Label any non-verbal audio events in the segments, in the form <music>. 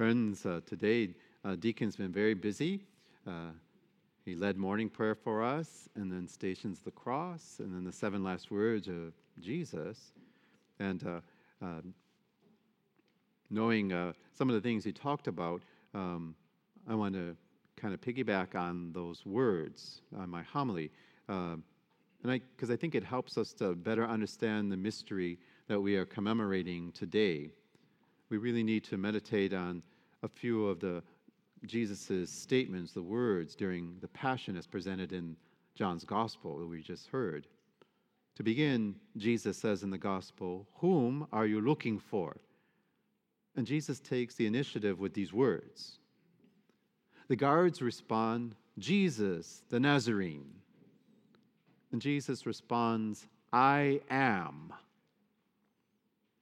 Friends, uh, today uh, Deacon's been very busy. Uh, he led morning prayer for us and then stations the cross and then the seven last words of Jesus. And uh, uh, knowing uh, some of the things he talked about, um, I want to kind of piggyback on those words on my homily. and I, because I think it helps us to better understand the mystery that we are commemorating today. We really need to meditate on a few of the Jesus' statements, the words during the Passion as presented in John's Gospel that we just heard. To begin, Jesus says in the Gospel, Whom are you looking for? And Jesus takes the initiative with these words. The guards respond, Jesus, the Nazarene. And Jesus responds, I am.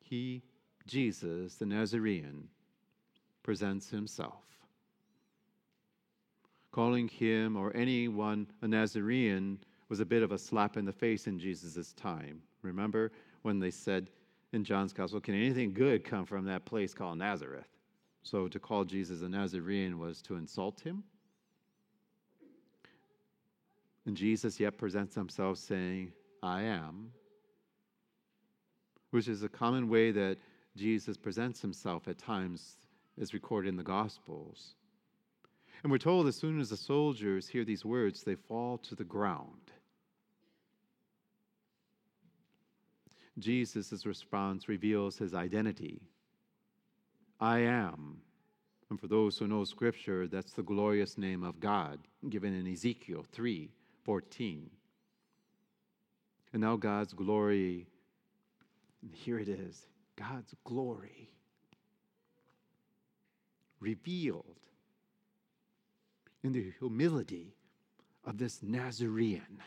He, Jesus, the Nazarene, presents himself. Calling him or anyone a Nazarene was a bit of a slap in the face in Jesus' time. Remember when they said in John's Gospel, Can anything good come from that place called Nazareth? So to call Jesus a Nazarene was to insult him. And Jesus yet presents himself saying, I am, which is a common way that Jesus presents himself at times as recorded in the Gospels. And we're told as soon as the soldiers hear these words, they fall to the ground. Jesus' response reveals his identity. I am. And for those who know Scripture, that's the glorious name of God given in Ezekiel 3 14. And now God's glory, and here it is God's glory revealed in the humility of this Nazarene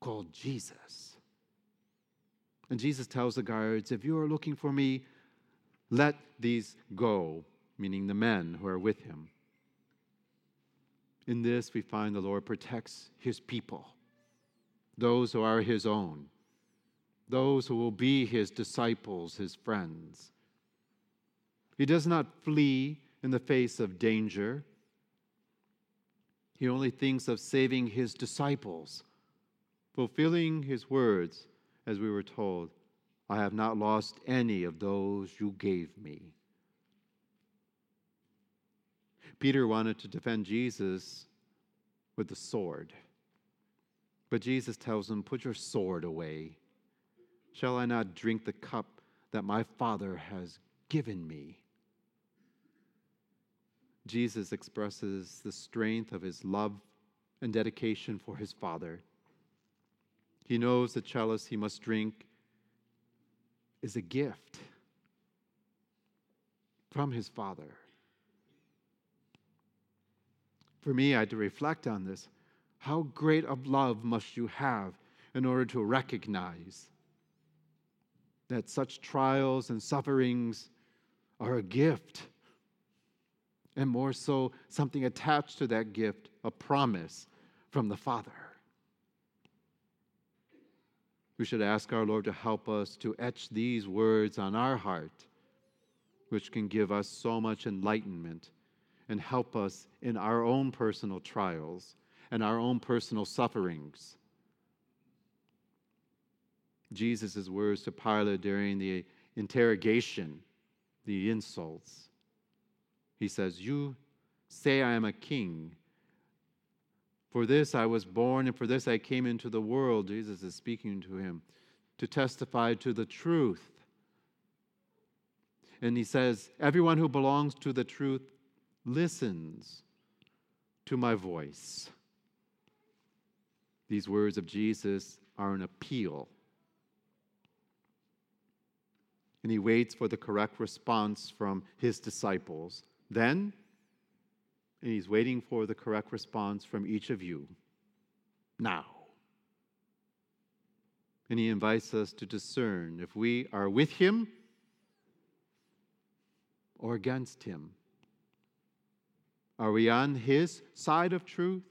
called Jesus. And Jesus tells the guards, If you are looking for me, let these go, meaning the men who are with him. In this, we find the Lord protects his people, those who are his own, those who will be his disciples, his friends. He does not flee in the face of danger. He only thinks of saving his disciples, fulfilling his words, as we were told I have not lost any of those you gave me. Peter wanted to defend Jesus with the sword. But Jesus tells him, Put your sword away. Shall I not drink the cup that my Father has given me? Jesus expresses the strength of his love and dedication for his Father. He knows the chalice he must drink is a gift from his Father. For me, I had to reflect on this. How great of love must you have in order to recognize that such trials and sufferings are a gift and more so, something attached to that gift, a promise from the Father. We should ask our Lord to help us to etch these words on our heart, which can give us so much enlightenment and help us in our own personal trials and our own personal sufferings. Jesus' words to Pilate during the interrogation, the insults, he says, You say I am a king. For this I was born, and for this I came into the world. Jesus is speaking to him to testify to the truth. And he says, Everyone who belongs to the truth listens to my voice. These words of Jesus are an appeal. And he waits for the correct response from his disciples. Then, and he's waiting for the correct response from each of you now. And he invites us to discern if we are with him or against him. Are we on his side of truth?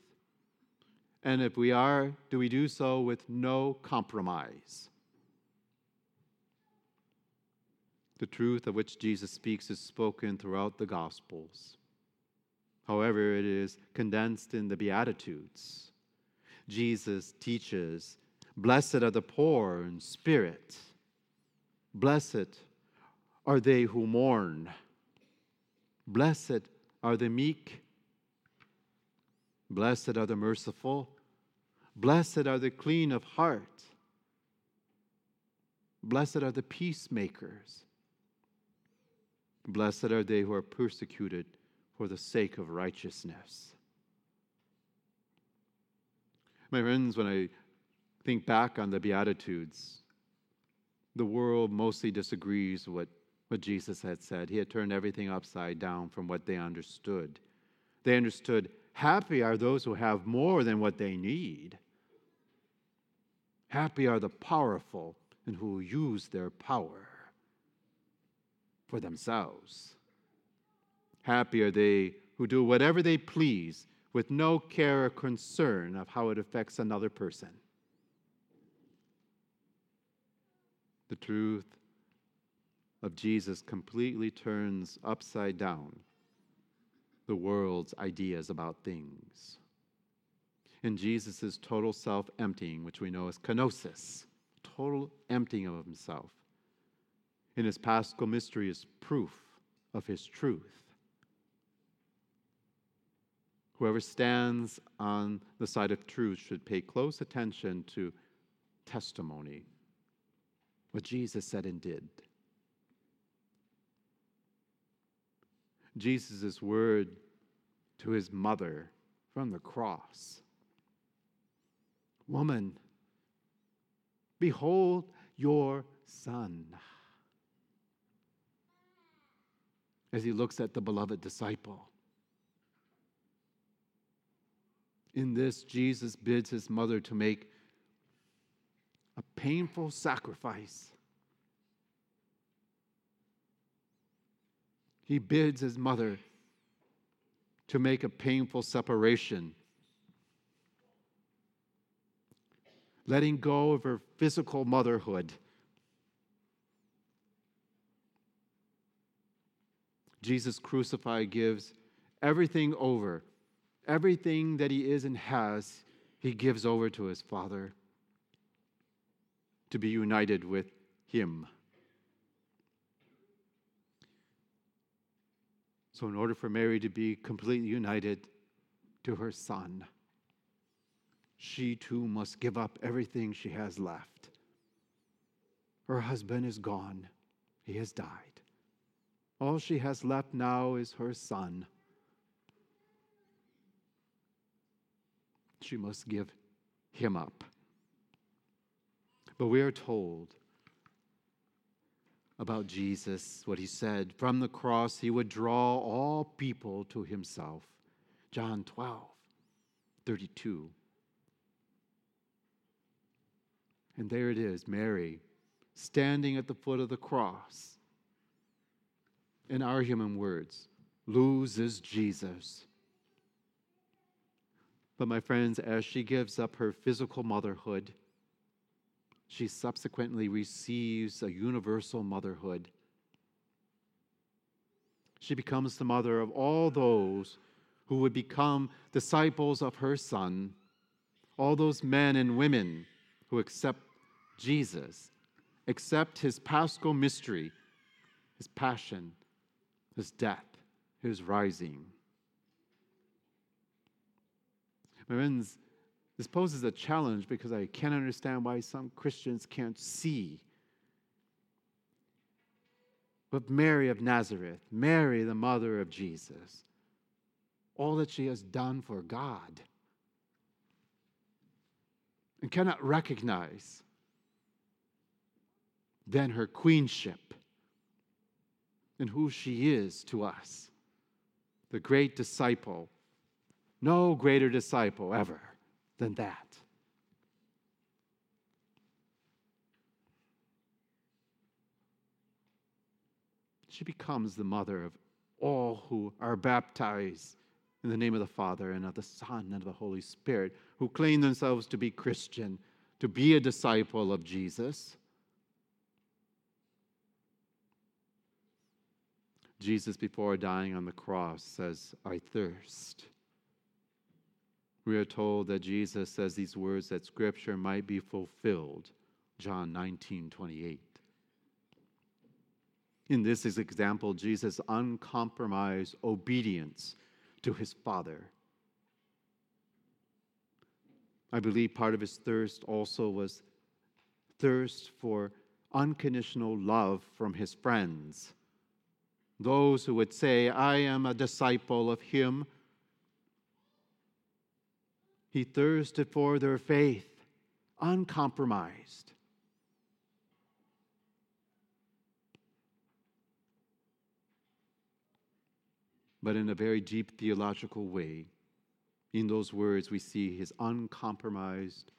And if we are, do we do so with no compromise? The truth of which Jesus speaks is spoken throughout the Gospels. However, it is condensed in the Beatitudes. Jesus teaches, Blessed are the poor in spirit. Blessed are they who mourn. Blessed are the meek. Blessed are the merciful. Blessed are the clean of heart. Blessed are the peacemakers. Blessed are they who are persecuted for the sake of righteousness. My friends, when I think back on the Beatitudes, the world mostly disagrees with what Jesus had said. He had turned everything upside down from what they understood. They understood happy are those who have more than what they need. Happy are the powerful and who use their power for themselves. Happy are they who do whatever they please with no care or concern of how it affects another person. The truth of Jesus completely turns upside down the world's ideas about things. In Jesus' total self emptying, which we know as kenosis, total emptying of himself, in his paschal mystery is proof of his truth. Whoever stands on the side of truth should pay close attention to testimony, what Jesus said and did. Jesus' word to his mother from the cross Woman, behold your son. As he looks at the beloved disciple. In this, Jesus bids his mother to make a painful sacrifice. He bids his mother to make a painful separation, letting go of her physical motherhood. Jesus crucified gives everything over Everything that he is and has, he gives over to his Father to be united with him. So, in order for Mary to be completely united to her son, she too must give up everything she has left. Her husband is gone, he has died. All she has left now is her son. she must give him up. But we are told about Jesus, what he said from the cross, he would draw all people to himself. John 12, 32. And there it is, Mary, standing at the foot of the cross. In our human words, loses Jesus but, my friends, as she gives up her physical motherhood, she subsequently receives a universal motherhood. She becomes the mother of all those who would become disciples of her son, all those men and women who accept Jesus, accept his paschal mystery, his passion, his death, his rising. My friends, this poses a challenge because I can't understand why some Christians can't see. But Mary of Nazareth, Mary, the mother of Jesus, all that she has done for God, and cannot recognize then her queenship and who she is to us, the great disciple no greater disciple ever than that. She becomes the mother of all who are baptized in the name of the Father and of the Son and of the Holy Spirit, who claim themselves to be Christian, to be a disciple of Jesus. Jesus, before dying on the cross, says, I thirst. We are told that Jesus says these words that Scripture might be fulfilled. John 19, 28. In this example, Jesus' uncompromised obedience to his Father. I believe part of his thirst also was thirst for unconditional love from his friends. Those who would say, I am a disciple of him. He thirsted for their faith, uncompromised. But in a very deep theological way, in those words, we see his uncompromised,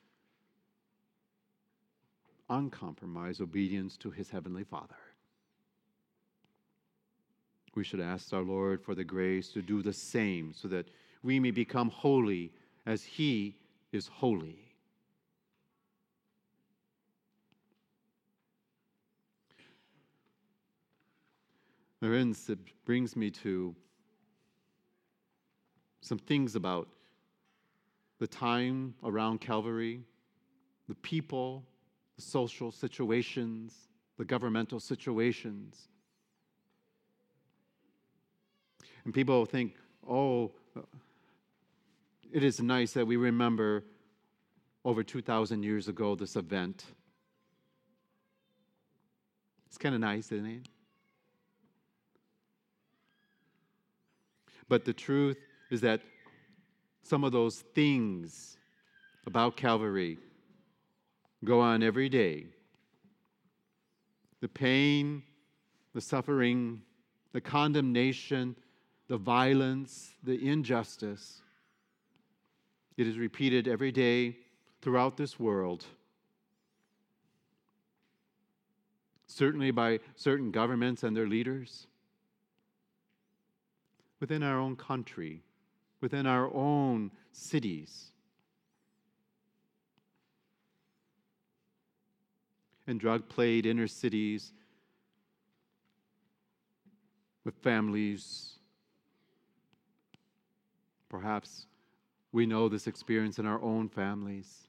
uncompromised obedience to his heavenly Father. We should ask our Lord for the grace to do the same so that we may become holy as he is holy. Friends, it brings me to some things about the time around Calvary, the people, the social situations, the governmental situations. And people think, oh, it is nice that we remember over 2,000 years ago this event. It's kind of nice, isn't it? But the truth is that some of those things about Calvary go on every day. The pain, the suffering, the condemnation, the violence, the injustice. It is repeated every day throughout this world. Certainly by certain governments and their leaders. Within our own country, within our own cities. And drug plagued inner cities with families. Perhaps we know this experience in our own families.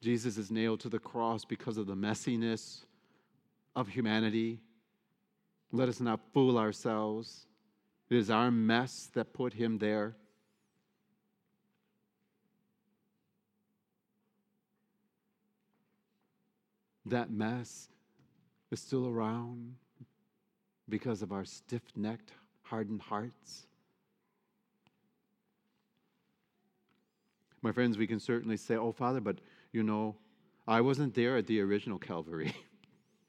Jesus is nailed to the cross because of the messiness of humanity let us not fool ourselves. It is our mess that put him there. That mess is still around because of our stiff necked, hardened hearts. My friends, we can certainly say, Oh, Father, but you know, I wasn't there at the original Calvary.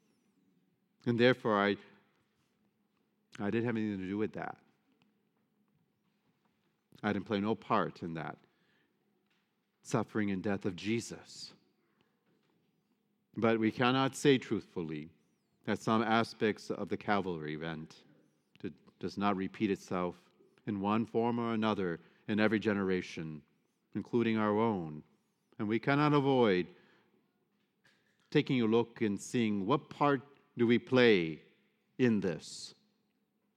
<laughs> and therefore, I, I didn't have anything to do with that. I didn't play no part in that suffering and death of Jesus. But we cannot say truthfully that some aspects of the Calvary event does not repeat itself in one form or another in every generation, including our own. And we cannot avoid taking a look and seeing what part do we play in this.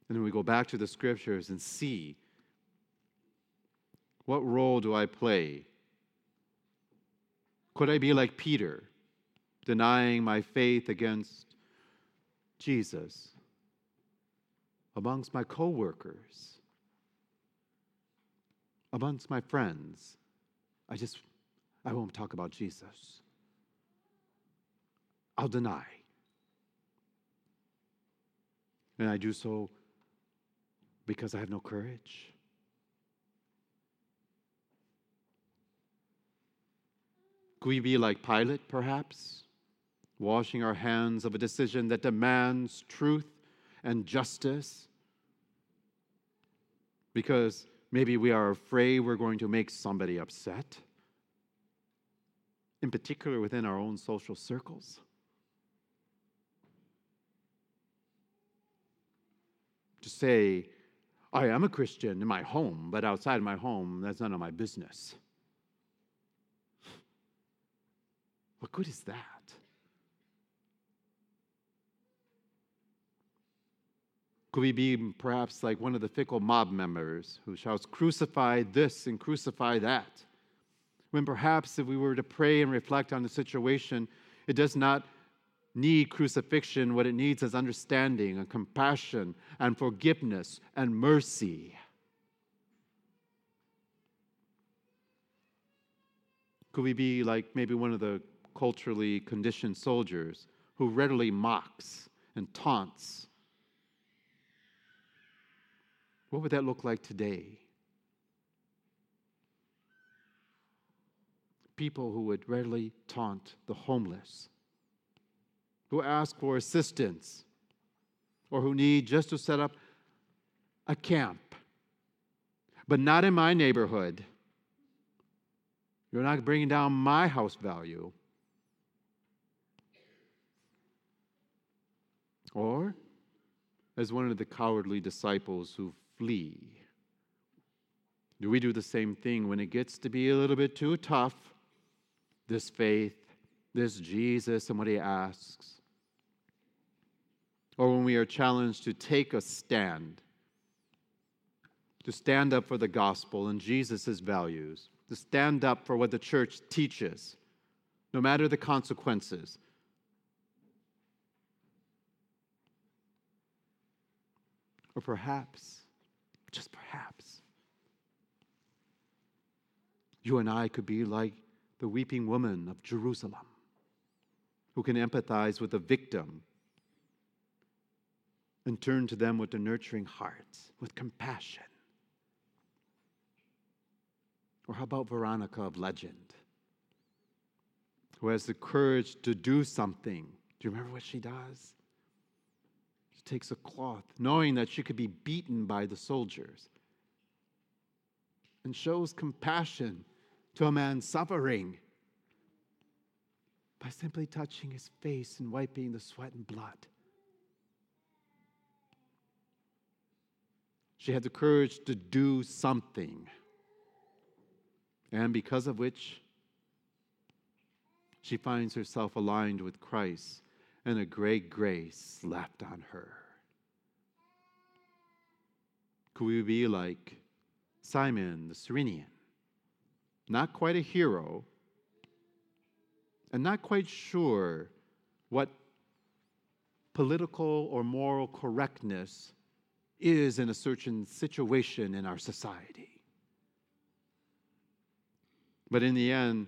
And then we go back to the scriptures and see what role do I play? Could I be like Peter, denying my faith against Jesus amongst my coworkers, amongst my friends? I just I won't talk about Jesus. I'll deny. And I do so because I have no courage. Could we be like Pilate, perhaps, washing our hands of a decision that demands truth and justice? Because maybe we are afraid we're going to make somebody upset, in particular within our own social circles. To say, I am a Christian in my home, but outside my home, that's none of my business. What good is that? Could we be perhaps like one of the fickle mob members who shouts, Crucify this and crucify that? When perhaps if we were to pray and reflect on the situation, it does not need crucifixion. What it needs is understanding and compassion and forgiveness and mercy. Could we be like maybe one of the culturally conditioned soldiers who readily mocks and taunts? What would that look like today? People who would readily taunt the homeless, who ask for assistance, or who need just to set up a camp, but not in my neighborhood. You're not bringing down my house value. Or, as one of the cowardly disciples who flee, do we do the same thing when it gets to be a little bit too tough? This faith, this Jesus, and what he asks. Or when we are challenged to take a stand, to stand up for the gospel and Jesus' values to stand up for what the church teaches, no matter the consequences. Or perhaps, just perhaps, you and I could be like the weeping woman of Jerusalem, who can empathize with the victim and turn to them with a nurturing heart, with compassion. Or how about Veronica of legend, who has the courage to do something? Do you remember what she does? She takes a cloth, knowing that she could be beaten by the soldiers, and shows compassion to a man suffering by simply touching his face and wiping the sweat and blood. She had the courage to do something and because of which she finds herself aligned with Christ and a great grace left on her. Could we be like Simon the Cyrenian? Not quite a hero, and not quite sure what political or moral correctness is in a certain situation in our society. But in the end,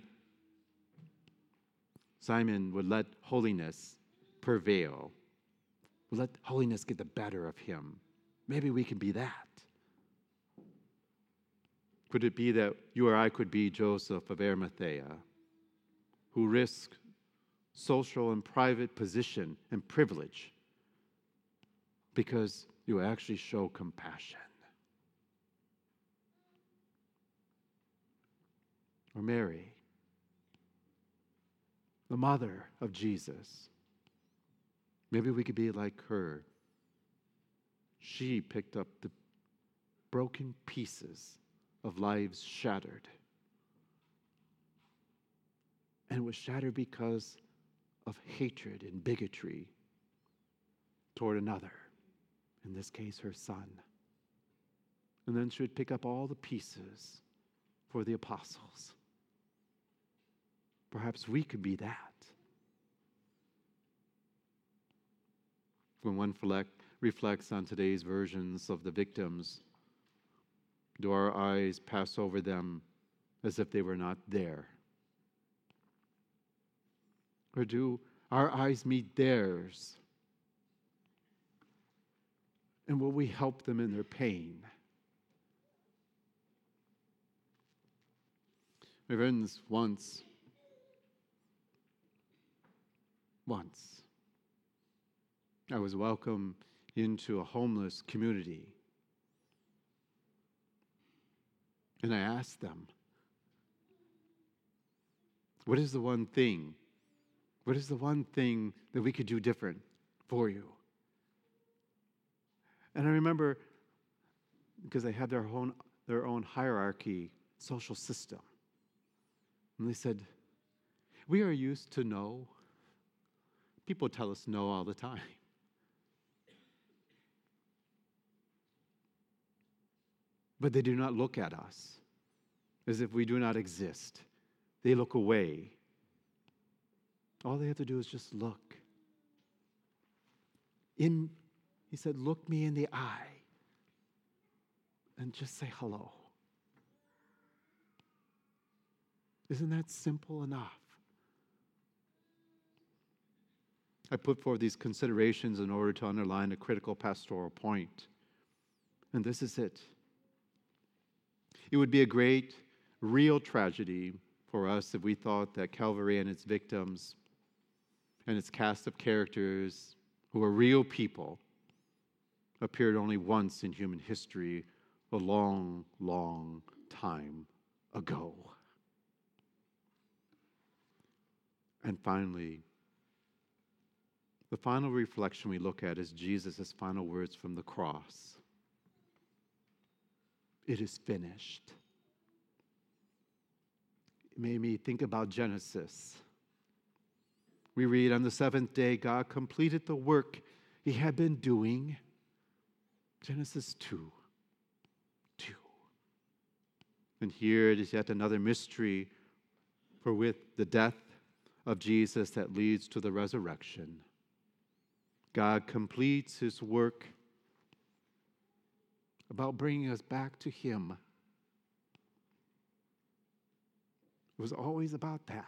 Simon would let holiness prevail, would let holiness get the better of him. Maybe we can be that. Could it be that you or I could be Joseph of Arimathea, who risked social and private position and privilege because you actually show compassion? or Mary, the mother of Jesus. Maybe we could be like her. She picked up the broken pieces of lives shattered. And it was shattered because of hatred and bigotry toward another, in this case, her son. And then she would pick up all the pieces for the apostles. Perhaps we could be that. When one reflects on today's versions of the victims, do our eyes pass over them as if they were not there? Or do our eyes meet theirs? And will we help them in their pain? My friends, once once. I was welcomed into a homeless community. And I asked them, What is the one thing? What is the one thing that we could do different for you? And I remember because they had their own, their own hierarchy, social system. And they said, We are used to no People tell us no all the time. But they do not look at us as if we do not exist. They look away. All they have to do is just look. In, he said, Look me in the eye and just say hello. Isn't that simple enough? I put forth these considerations in order to underline a critical pastoral point. And this is it. It would be a great, real tragedy for us if we thought that Calvary and its victims and its cast of characters who are real people appeared only once in human history a long, long time ago. And finally, the final reflection we look at is Jesus' final words from the cross It is finished. It made me think about Genesis. We read, On the seventh day, God completed the work he had been doing. Genesis 2. 2. And here it is yet another mystery, for with the death of Jesus that leads to the resurrection. God completes his work about bringing us back to him. It was always about that.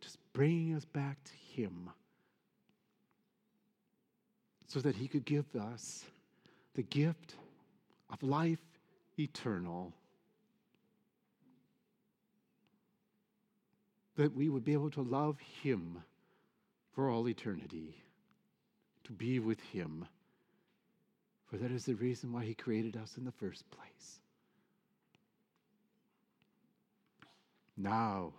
Just bringing us back to him so that he could give us the gift of life eternal. That we would be able to love him for all eternity to be with Him. For that is the reason why He created us in the first place. Now,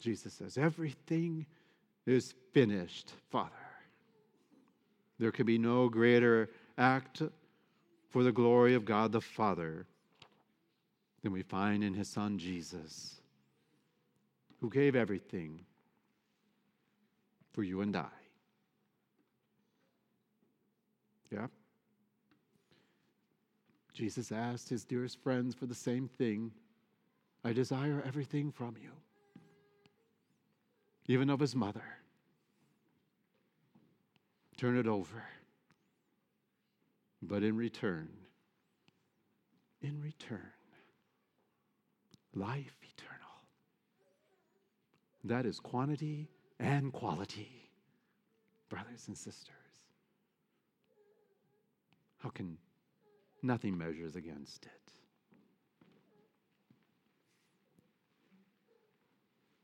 Jesus says, everything is finished, Father. There can be no greater act for the glory of God the Father than we find in His Son Jesus, who gave everything for you and I. Yeah? Jesus asked his dearest friends for the same thing. I desire everything from you, even of his mother. Turn it over. But in return, in return, life eternal. That is quantity and quality, brothers and sisters. How can nothing measures against it?